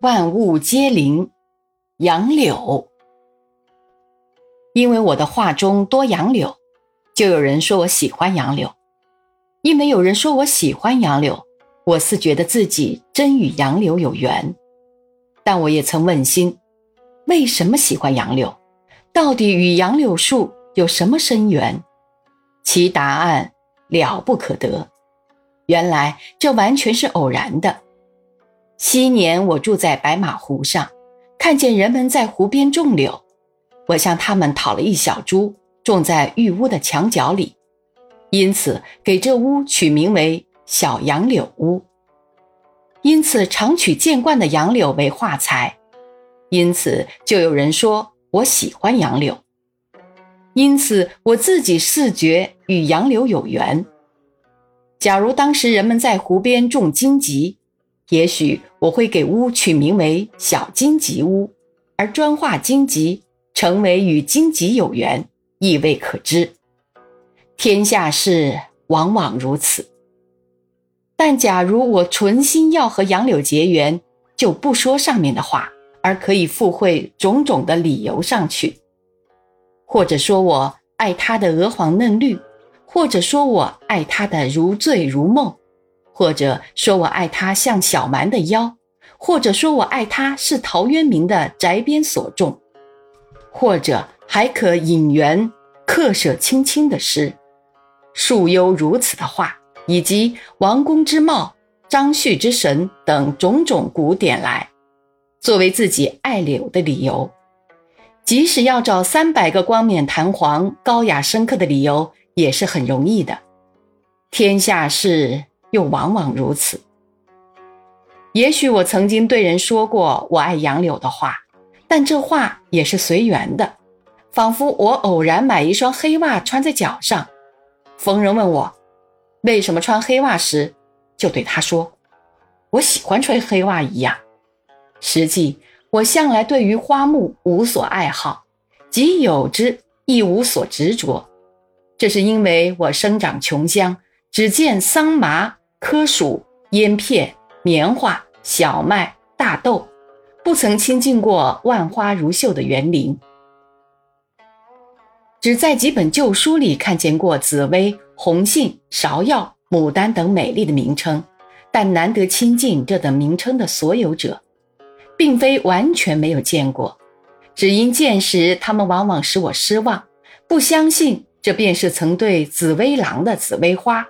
万物皆灵，杨柳。因为我的画中多杨柳，就有人说我喜欢杨柳。因为有人说我喜欢杨柳，我似觉得自己真与杨柳有缘。但我也曾问心，为什么喜欢杨柳？到底与杨柳树有什么深缘？其答案了不可得。原来这完全是偶然的。昔年我住在白马湖上，看见人们在湖边种柳，我向他们讨了一小株，种在玉屋的墙角里，因此给这屋取名为“小杨柳屋”。因此常取见惯的杨柳为画材，因此就有人说我喜欢杨柳，因此我自己视觉与杨柳有缘。假如当时人们在湖边种荆棘，也许我会给屋取名为“小荆棘屋”，而专画荆棘，成为与荆棘有缘，亦未可知。天下事往往如此。但假如我存心要和杨柳结缘，就不说上面的话，而可以附会种种的理由上去，或者说我爱它的鹅黄嫩绿，或者说我爱它的如醉如梦。或者说我爱它像小蛮的腰，或者说我爱它是陶渊明的宅边所种，或者还可引援客舍青青的诗，树幽如此的话，以及王公之貌、张旭之神等种种古典来，作为自己爱柳的理由。即使要找三百个冠冕堂皇、高雅深刻的理由，也是很容易的。天下事。又往往如此。也许我曾经对人说过我爱杨柳的话，但这话也是随缘的，仿佛我偶然买一双黑袜穿在脚上，逢人问我为什么穿黑袜时，就对他说我喜欢穿黑袜一样。实际我向来对于花木无所爱好，即有之亦无所执着，这是因为我生长穷乡，只见桑麻。科属、烟片、棉花、小麦、大豆，不曾亲近过万花如绣的园林，只在几本旧书里看见过紫薇、红杏、芍药、牡丹等美丽的名称，但难得亲近这等名称的所有者，并非完全没有见过，只因见时他们往往使我失望，不相信这便是曾对紫薇郎的紫薇花。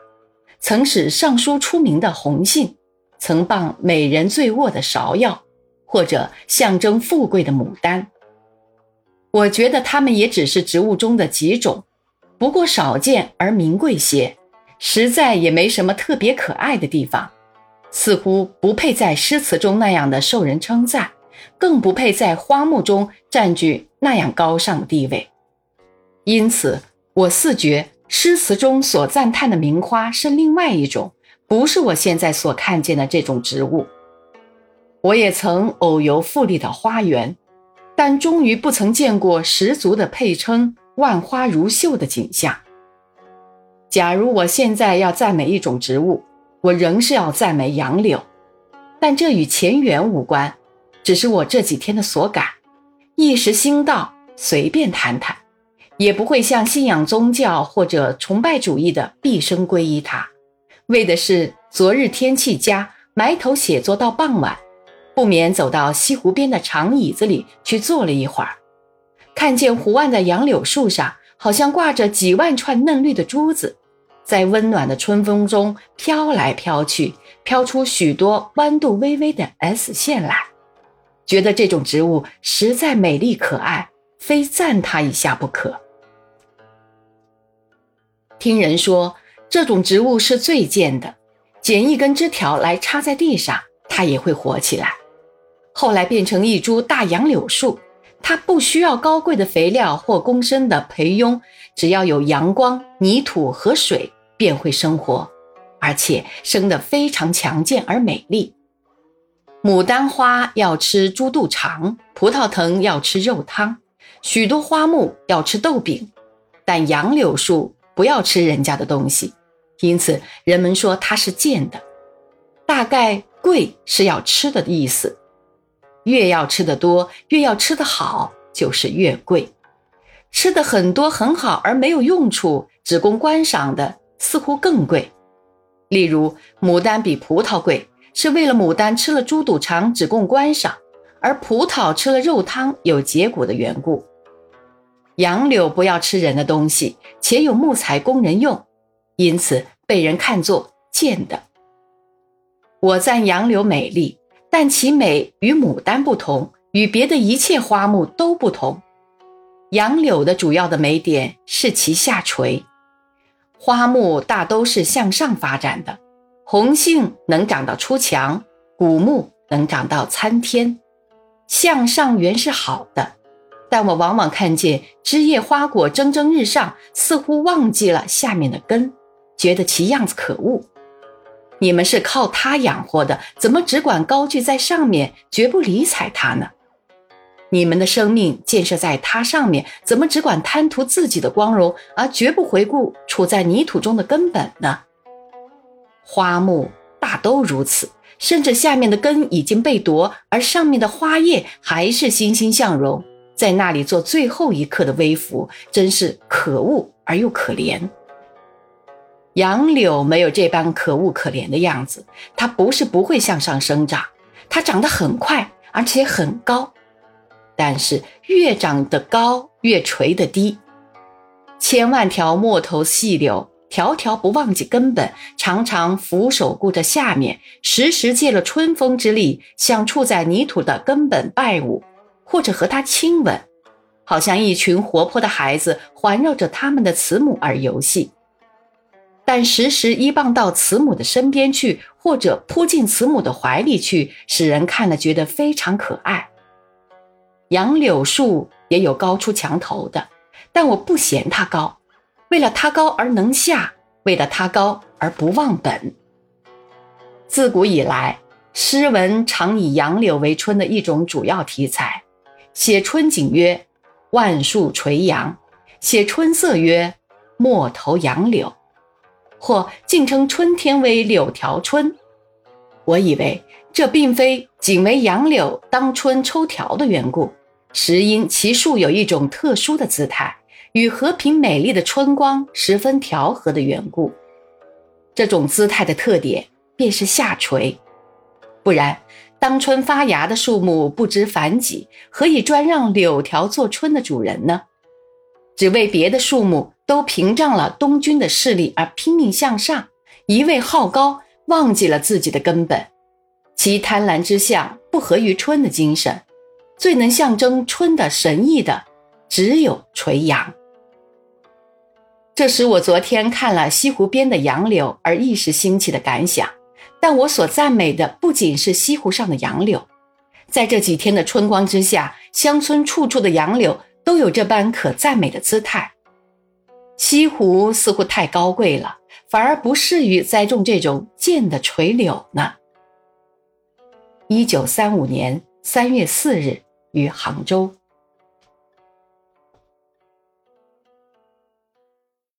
曾使尚书出名的红杏，曾傍美人醉卧的芍药，或者象征富贵的牡丹。我觉得它们也只是植物中的几种，不过少见而名贵些，实在也没什么特别可爱的地方，似乎不配在诗词中那样的受人称赞，更不配在花木中占据那样高尚的地位。因此，我似觉。诗词中所赞叹的名花是另外一种，不是我现在所看见的这种植物。我也曾偶游富丽的花园，但终于不曾见过十足的配称“万花如绣”的景象。假如我现在要赞美一种植物，我仍是要赞美杨柳，但这与前缘无关，只是我这几天的所感，一时兴到，随便谈谈。也不会像信仰宗教或者崇拜主义的毕生皈依他，为的是昨日天气佳，埋头写作到傍晚，不免走到西湖边的长椅子里去坐了一会儿，看见湖岸的杨柳树上好像挂着几万串嫩绿的珠子，在温暖的春风中飘来飘去，飘出许多弯度微微的 S 线来，觉得这种植物实在美丽可爱，非赞它一下不可。听人说，这种植物是最贱的，剪一根枝条来插在地上，它也会活起来。后来变成一株大杨柳树，它不需要高贵的肥料或躬身的培拥，只要有阳光、泥土和水，便会生活，而且生得非常强健而美丽。牡丹花要吃猪肚肠，葡萄藤要吃肉汤，许多花木要吃豆饼，但杨柳树。不要吃人家的东西，因此人们说它是贱的。大概贵是要吃的意思。越要吃得多，越要吃得好，就是越贵。吃的很多很好而没有用处，只供观赏的，似乎更贵。例如，牡丹比葡萄贵，是为了牡丹吃了猪肚肠只供观赏，而葡萄吃了肉汤有结果的缘故。杨柳不要吃人的东西，且有木材供人用，因此被人看作贱的。我赞杨柳美丽，但其美与牡丹不同，与别的一切花木都不同。杨柳的主要的美点是其下垂。花木大都是向上发展的，红杏能长到出墙，古木能长到参天，向上原是好的。但我往往看见枝叶花果蒸蒸日上，似乎忘记了下面的根，觉得其样子可恶。你们是靠它养活的，怎么只管高踞在上面，绝不理睬它呢？你们的生命建设在它上面，怎么只管贪图自己的光荣，而绝不回顾处在泥土中的根本呢？花木大都如此，甚至下面的根已经被夺，而上面的花叶还是欣欣向荣，在那里做最后一刻的微服，真是可恶而又可怜。杨柳没有这般可恶可怜的样子，它不是不会向上生长，它长得很快，而且很高。但是越长得高，越垂得低。千万条陌头细柳，条条不忘记根本，常常俯首顾着下面，时时借了春风之力，想处在泥土的根本拜舞，或者和他亲吻，好像一群活泼的孩子环绕着他们的慈母而游戏。但时时依傍到慈母的身边去，或者扑进慈母的怀里去，使人看了觉得非常可爱。杨柳树也有高出墙头的，但我不嫌它高。为了它高而能下，为了它高而不忘本。自古以来，诗文常以杨柳为春的一种主要题材。写春景曰“万树垂杨”，写春色曰“陌头杨柳”，或竟称春天为“柳条春”。我以为这并非仅为杨柳当春抽条的缘故。实因其树有一种特殊的姿态，与和平美丽的春光十分调和的缘故。这种姿态的特点便是下垂，不然当春发芽的树木不知繁几，何以专让柳条做春的主人呢？只为别的树木都屏障了东君的势力而拼命向上，一味好高，忘记了自己的根本，其贪婪之相不合于春的精神。最能象征春的神意的，只有垂杨。这使我昨天看了西湖边的杨柳而一时兴起的感想。但我所赞美的不仅是西湖上的杨柳，在这几天的春光之下，乡村处处的杨柳都有这般可赞美的姿态。西湖似乎太高贵了，反而不适于栽种这种贱的垂柳呢。一九三五年三月四日。于杭州。